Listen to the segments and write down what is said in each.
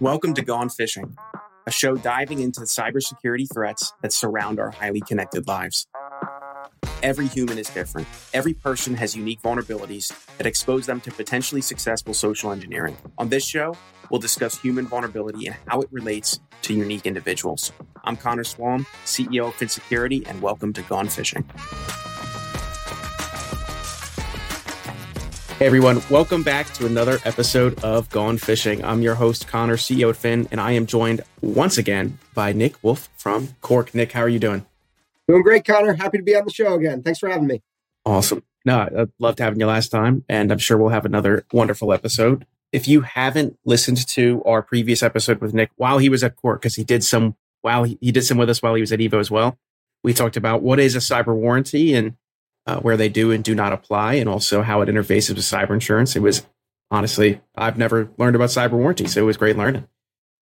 Welcome to Gone Phishing, a show diving into the cybersecurity threats that surround our highly connected lives. Every human is different. Every person has unique vulnerabilities that expose them to potentially successful social engineering. On this show, we'll discuss human vulnerability and how it relates to unique individuals. I'm Connor Swalm, CEO of Phin Security, and welcome to Gone Phishing. Hey everyone, welcome back to another episode of Gone Phishing. I'm your host, Connor, CEO at Phin, and I am joined once again by Nick Wolf from Cork. Nick, how are you doing? Doing great, Connor. Happy to be on the show again. Thanks for having me. Awesome. No, I loved having you last time, and I'm sure we'll have another wonderful episode. If you haven't listened to our previous episode with Nick while he was at Cork, because he did some while he, he did some with us while he was at Evo as well, we talked about what is a cyber warranty and uh, where they do and do not apply, and also how it interfaces with cyber insurance. It was honestly, I've never learned about cyber warranty, so it was great learning.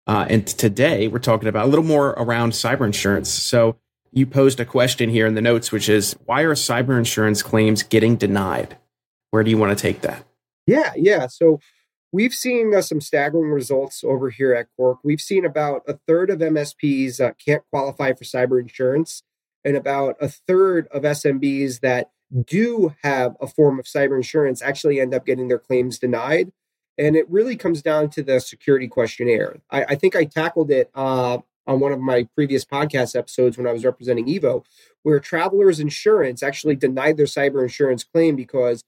Uh, and today we're talking about a little more around cyber insurance. So you posed a question here in the notes, which is why are cyber insurance claims getting denied? Where do you want to take that? Yeah, yeah. So we've seen uh, some staggering results over here at Cork. We've seen about a third of MSPs uh, can't qualify for cyber insurance and about a third of SMBs that do have a form of cyber insurance actually end up getting their claims denied. And it really comes down to the security questionnaire. I, I think I tackled it uh, on one of my previous podcast episodes when I was representing Evo, where Travelers Insurance actually denied their cyber insurance claim because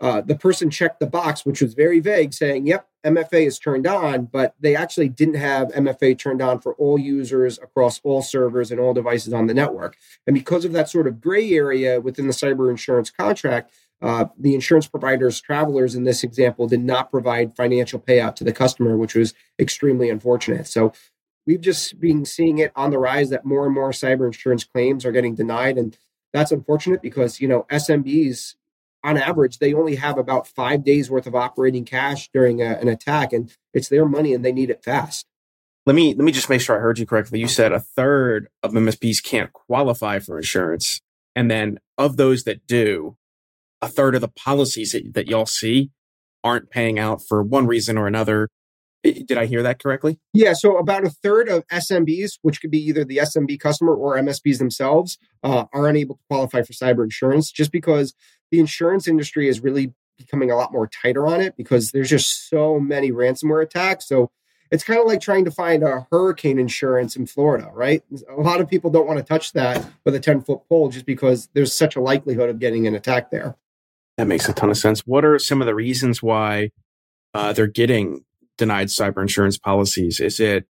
uh, the person checked the box, which was very vague, saying, yep, MFA is turned on, but they actually didn't have MFA turned on for all users across all servers and all devices on the network. And because of that sort of gray area within the cyber insurance contract, uh, the insurance providers, travelers in this example, did not provide financial payout to the customer, which was extremely unfortunate. So we've just been seeing it on the rise that more and more cyber insurance claims are getting denied. And that's unfortunate because, you know, SMBs on average, they only have about five days worth of operating cash during a, an attack, and it's their money and they need it fast. Let me let me just make sure I heard you correctly. You said a third of MSPs can't qualify for insurance, and then of those that do, a third of the policies that, that y'all see aren't paying out for one reason or another. Did I hear that correctly? Yeah. So about a third of SMBs, which could be either the SMB customer or MSPs themselves, uh, are unable to qualify for cyber insurance just because the insurance industry is really becoming a lot more tighter on it because there's just so many ransomware attacks. So it's kind of like trying to find a hurricane insurance in Florida, right? A lot of people don't want to touch that with a 10 foot pole just because there's such a likelihood of getting an attack there. That makes a ton of sense. What are some of the reasons why uh, they're getting denied cyber insurance policies? Is it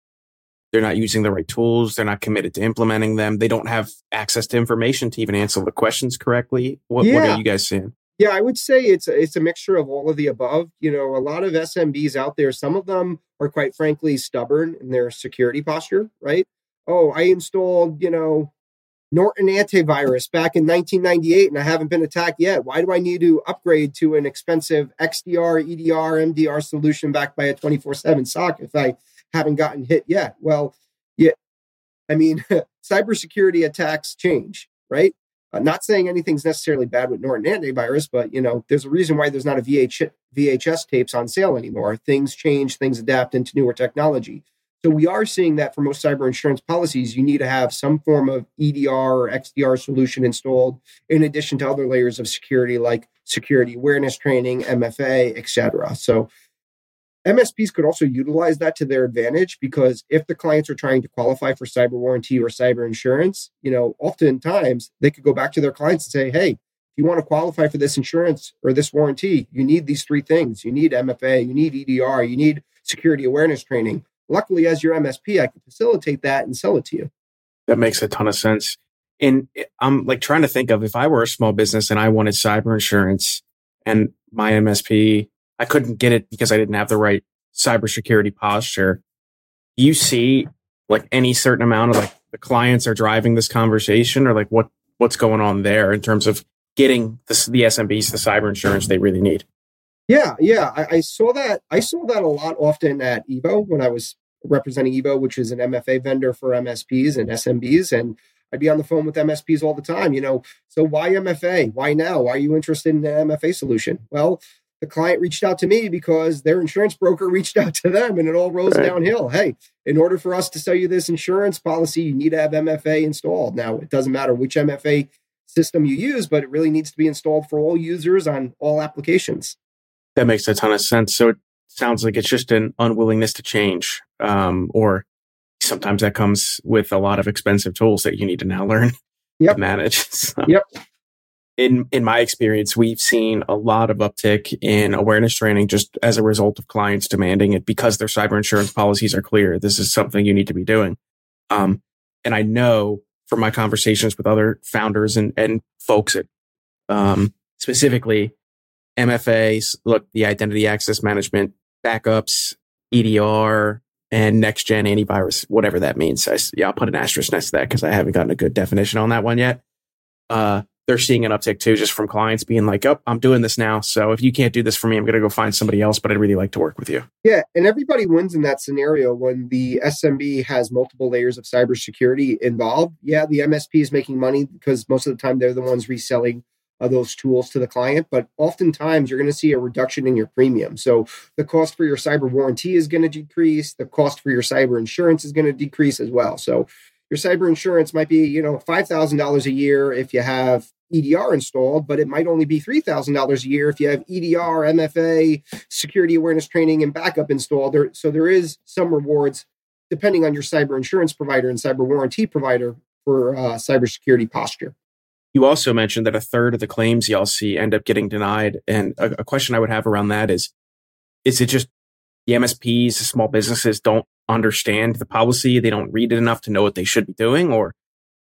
they're not using the right tools. They're not committed to implementing them. They don't have access to information to even answer the questions correctly. What, yeah. what are you guys seeing? Yeah, I would say it's a, it's a mixture of all of the above. You know, a lot of SMBs out there, some of them are quite frankly stubborn in their security posture, right? Oh, I installed, you know, Norton antivirus back in 1998 and I haven't been attacked yet. Why do I need to upgrade to an expensive XDR, EDR, MDR solution backed by a 24 7 SOC if I haven't gotten hit yet. Well, yeah, I mean, cybersecurity attacks change, right? Uh, not saying anything's necessarily bad with Norton antivirus, but you know, there's a reason why there's not a VH, VHS tapes on sale anymore. Things change, things adapt into newer technology. So we are seeing that for most cyber insurance policies, you need to have some form of EDR or XDR solution installed, in addition to other layers of security like security awareness training, MFA, etc. So MSPs could also utilize that to their advantage because if the clients are trying to qualify for cyber warranty or cyber insurance, you know, oftentimes they could go back to their clients and say, hey, if you want to qualify for this insurance or this warranty, you need these three things. You need MFA, you need EDR, you need security awareness training. Luckily, as your MSP, I can facilitate that and sell it to you. That makes a ton of sense. And I'm like trying to think of if I were a small business and I wanted cyber insurance and my MSP I couldn't get it because I didn't have the right cybersecurity posture. You see like any certain amount of like the clients are driving this conversation or like what what's going on there in terms of getting the, the SMBs the cyber insurance they really need. Yeah, yeah, I, I, saw that. I saw that a lot often at Evo when I was representing Evo, which is an MFA vendor for MSPs and SMBs, and I'd be on the phone with MSPs all the time. You know, so why MFA? Why now? Why are you interested in an MFA solution? Well, the client reached out to me because their insurance broker reached out to them and it all rolls right. downhill. Hey, in order for us to sell you this insurance policy, you need to have MFA installed. Now, it doesn't matter which MFA system you use, but it really needs to be installed for all users on all applications. That makes a ton of sense. So it sounds like it's just an unwillingness to change, um, or sometimes that comes with a lot of expensive tools that you need to now learn yep. to manage. So. Yep in in my experience, we've seen a lot of uptick in awareness training just as a result of clients demanding it because their cyber insurance policies are clear. This is something you need to be doing. Um, and I know from my conversations with other founders and, and folks at um, specifically MFAs, look, the identity access management, backups, EDR, and next gen antivirus, whatever that means. I, yeah, I'll put an asterisk next to that because I haven't gotten a good definition on that one yet. Uh, they're seeing an uptick too, just from clients being like, "Oh, I'm doing this now. So if you can't do this for me, I'm going to go find somebody else." But I'd really like to work with you. Yeah, and everybody wins in that scenario when the SMB has multiple layers of cybersecurity involved. Yeah, the MSP is making money because most of the time they're the ones reselling those tools to the client. But oftentimes you're going to see a reduction in your premium. So the cost for your cyber warranty is going to decrease. The cost for your cyber insurance is going to decrease as well. So your cyber insurance might be, you know, $5,000 a year if you have EDR installed, but it might only be $3,000 a year if you have EDR, MFA, security awareness training, and backup installed. There, so there is some rewards depending on your cyber insurance provider and cyber warranty provider for uh, cybersecurity posture. You also mentioned that a third of the claims y'all see end up getting denied. And a, a question I would have around that is, is it just the MSPs, the small businesses don't understand the policy? They don't read it enough to know what they should be doing? Or,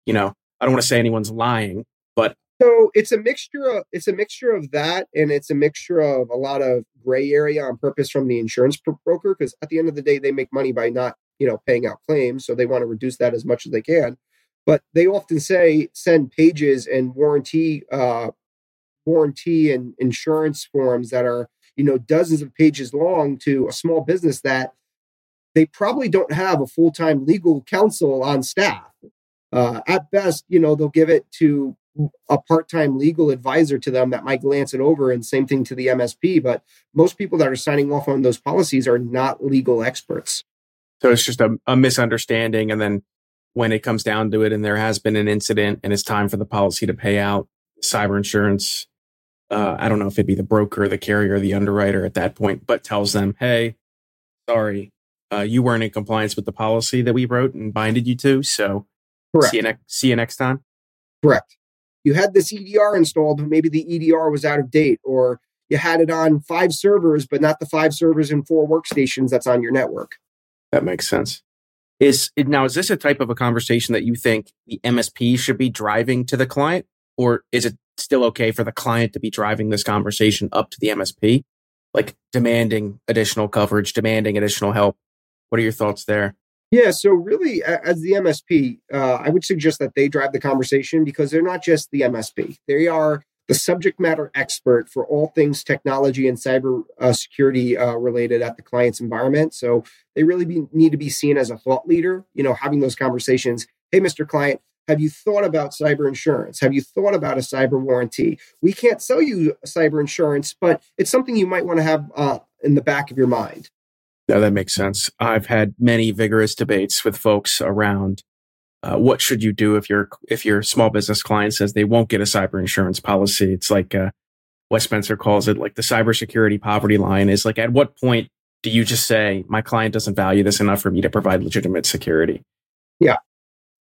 you know, I don't want to say anyone's lying, but so it's a mixture of it's a mixture of that, and it's a mixture of a lot of gray area on purpose from the insurance broker because at the end of the day, they make money by not you know paying out claims, so they want to reduce that as much as they can. But they often say send pages and warranty uh, warranty and insurance forms that are you know dozens of pages long to a small business that they probably don't have a full time legal counsel on staff. Uh, at best, you know, they'll give it to a part-time legal advisor to them that might glance it over and same thing to the MSP but most people that are signing off on those policies are not legal experts so it's just a, a misunderstanding and then when it comes down to it and there has been an incident and it's time for the policy to pay out cyber insurance uh, i don't know if it'd be the broker the carrier the underwriter at that point but tells them hey sorry uh, you weren't in compliance with the policy that we wrote and binded you to so Correct. see you, ne- see you next time correct you had this EDR installed, but maybe the EDR was out of date, or you had it on five servers, but not the five servers and four workstations that's on your network. That makes sense. Is now is this a type of a conversation that you think the MSP should be driving to the client, or is it still okay for the client to be driving this conversation up to the MSP, like demanding additional coverage, demanding additional help? What are your thoughts there? Yeah, so really, as the MSP, uh, I would suggest that they drive the conversation because they're not just the MSP; they are the subject matter expert for all things technology and cyber uh, security uh, related at the client's environment. So they really be, need to be seen as a thought leader. You know, having those conversations. Hey, Mr. Client, have you thought about cyber insurance? Have you thought about a cyber warranty? We can't sell you cyber insurance, but it's something you might want to have uh, in the back of your mind. Yeah, that makes sense. I've had many vigorous debates with folks around uh, what should you do if your if your small business client says they won't get a cyber insurance policy. It's like uh, Wes Spencer calls it like the cybersecurity poverty line. Is like at what point do you just say my client doesn't value this enough for me to provide legitimate security? Yeah,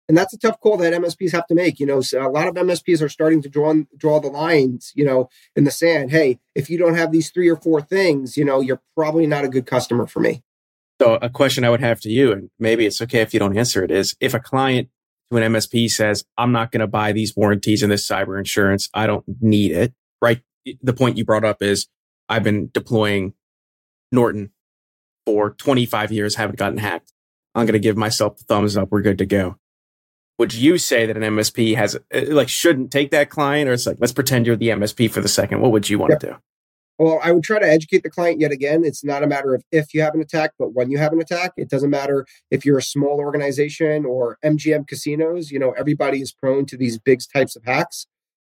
and that's a tough call that MSPs have to make. You know, so a lot of MSPs are starting to draw draw the lines, you know, in the sand. Hey, if you don't have these three or four things, you know, you're probably not a good customer for me. So, a question I would have to you, and maybe it's okay if you don't answer it, is if a client to an MSP says, "I'm not going to buy these warranties and this cyber insurance. I don't need it." Right. The point you brought up is I've been deploying Norton for 25 years, haven't gotten hacked. I'm going to give myself the thumbs up. We're good to go would you say that an MSP has uh, like shouldn't take that client, or it's like let's pretend you're the MSP for the second? What would you want to do? Well, I would try to educate the client yet again. It's not a matter of if you have an attack, but when you have an attack. It doesn't matter if you're a small organization or MGM casinos. You know, everybody is prone to these big types of hacks.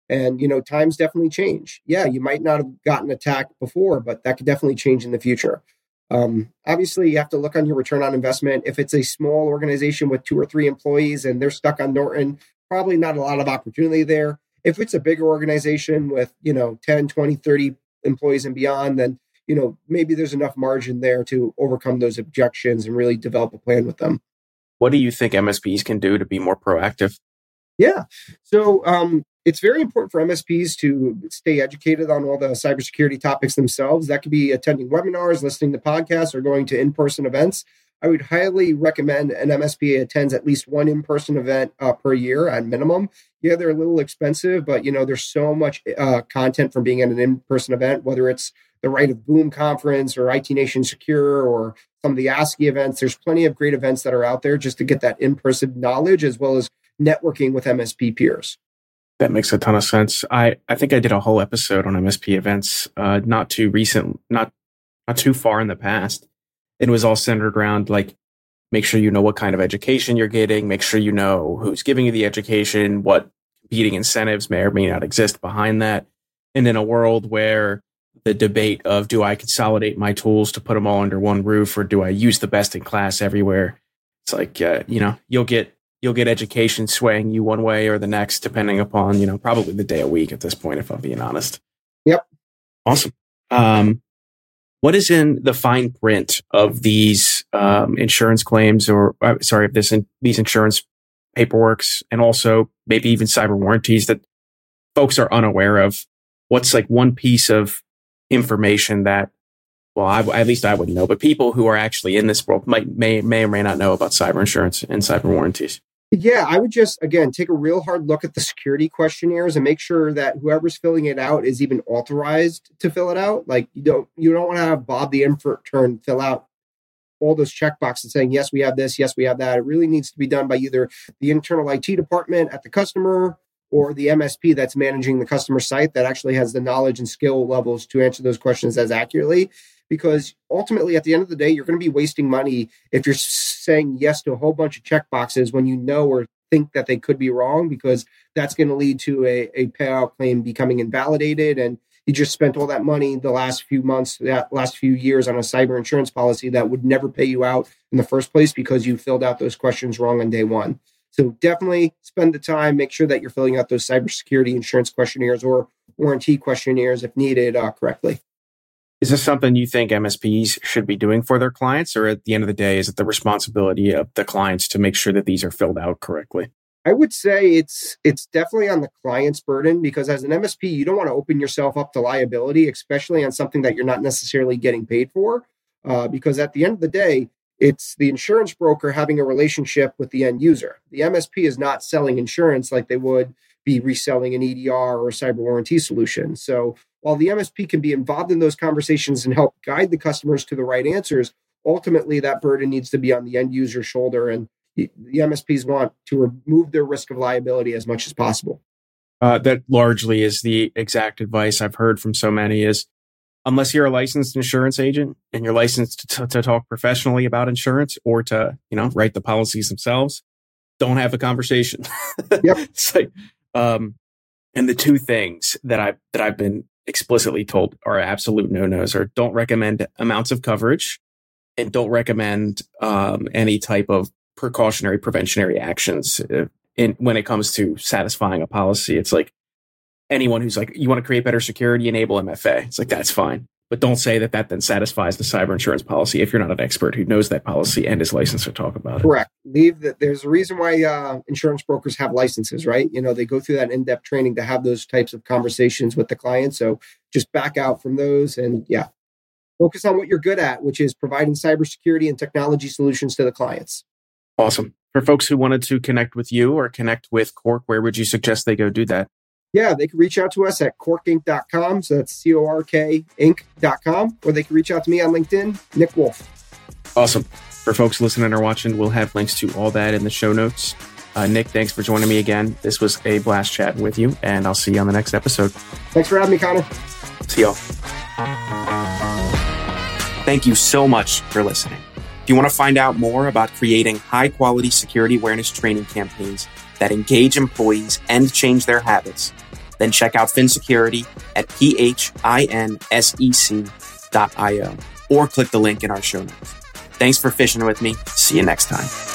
And, you know, times definitely change. Yeah, you might not have gotten attacked before, but that could definitely change in the future. Um, obviously, you have to look on your return on investment. If it's a small organization with two or three employees and they're stuck on Norton, probably not a lot of opportunity there. If it's a bigger organization with, you know, 10, 20, 30 employees and beyond, then, you know, maybe there's enough margin there to overcome those objections and really develop a plan with them. What do you think MSPs can do to be more proactive? Yeah. So um, it's very important for MSPs to stay educated on all the cybersecurity topics themselves. That could be attending webinars, listening to podcasts, or going to in person events. I would highly recommend an MSP attends at least one in person event uh, per year at minimum. Yeah, they're a little expensive, but you know there's so much uh, content from being at an in person event, whether it's the Right of Boom conference or IT Nation Secure or some of the ASCII events. There's plenty of great events that are out there just to get that in person knowledge as well as networking with MSP peers. That makes a ton of sense. I, I think I did a whole episode on MSP events, uh, not too recent, not not too far in the past. It was all centered around like make sure you know what kind of education you're getting, make sure you know who's giving you the education, what competing incentives may or may not exist behind that. And in a world where the debate of do I consolidate my tools to put them all under one roof or do I use the best in class everywhere? It's like, uh, you know, you'll get you'll get education swaying you one way or the next, depending upon, you know, probably the day a week at this point, if I'm being honest. Yep. Awesome. Um, what is in the fine print of these um, insurance claims or uh, sorry, this in, these insurance paperworks and also maybe even cyber warranties that folks are unaware of? What's like one piece of information that well, I, at least I wouldn't know, but people who are actually in this world might may may or may not know about cyber insurance and cyber warranties. Yeah, I would just again take a real hard look at the security questionnaires and make sure that whoever's filling it out is even authorized to fill it out. Like you don't you don't want to have Bob the intern fill out all those check checkboxes saying yes we have this, yes we have that. It really needs to be done by either the internal IT department at the customer or the MSP that's managing the customer site that actually has the knowledge and skill levels to answer those questions as accurately because ultimately at the end of the day you're going to be wasting money if you're saying yes to a whole bunch of check boxes when you know or think that they could be wrong because that's going to lead to a, a payout claim becoming invalidated and you just spent all that money the last few months that last few years on a cyber insurance policy that would never pay you out in the first place because you filled out those questions wrong on day one so definitely spend the time make sure that you're filling out those cybersecurity insurance questionnaires or warranty questionnaires if needed uh, correctly is this something you think MSPs should be doing for their clients, or at the end of the day, is it the responsibility of the clients to make sure that these are filled out correctly? I would say it's it's definitely on the client's burden because as an MSP, you don't want to open yourself up to liability, especially on something that you're not necessarily getting paid for. Uh, because at the end of the day, it's the insurance broker having a relationship with the end user. The MSP is not selling insurance like they would be reselling an EDR or a cyber warranty solution. So while the MSP can be involved in those conversations and help guide the customers to the right answers, ultimately that burden needs to be on the end user's shoulder. And the MSPs want to remove their risk of liability as much as possible. Uh, that largely is the exact advice I've heard from so many is unless you're a licensed insurance agent and you're licensed to, to talk professionally about insurance or to, you know, write the policies themselves, don't have a conversation. Yep. it's like, um, and the two things that I that I've been explicitly told are absolute no nos are don't recommend amounts of coverage and don't recommend um, any type of precautionary preventionary actions uh, in when it comes to satisfying a policy. It's like anyone who's like you want to create better security, enable MFA. It's like that's fine. But don't say that that then satisfies the cyber insurance policy if you're not an expert who knows that policy and is licensed to talk about it. Correct. Leave that. There's a reason why uh, insurance brokers have licenses, right? You know, they go through that in-depth training to have those types of conversations with the client. So just back out from those and yeah, focus on what you're good at, which is providing cybersecurity and technology solutions to the clients. Awesome. For folks who wanted to connect with you or connect with Cork, where would you suggest they go do that? yeah, they can reach out to us at corkinc.com. So that's C O R K Inc.com, or they can reach out to me on LinkedIn, Nick Wolf. Awesome. For folks listening or watching, we'll have links to all that in the show notes. Uh, Nick, thanks for joining me again. This was a blast chatting with you, and I'll see you on the next episode. Thanks for having me, Connor. See y'all. Thank you so much for listening. If you want to find out more about creating high quality security awareness training campaigns that engage employees and change their habits, then check out Phin Security at P-H-I-N-S-E-C I-O or click the link in our show notes. Thanks for fishing with me. See you next time.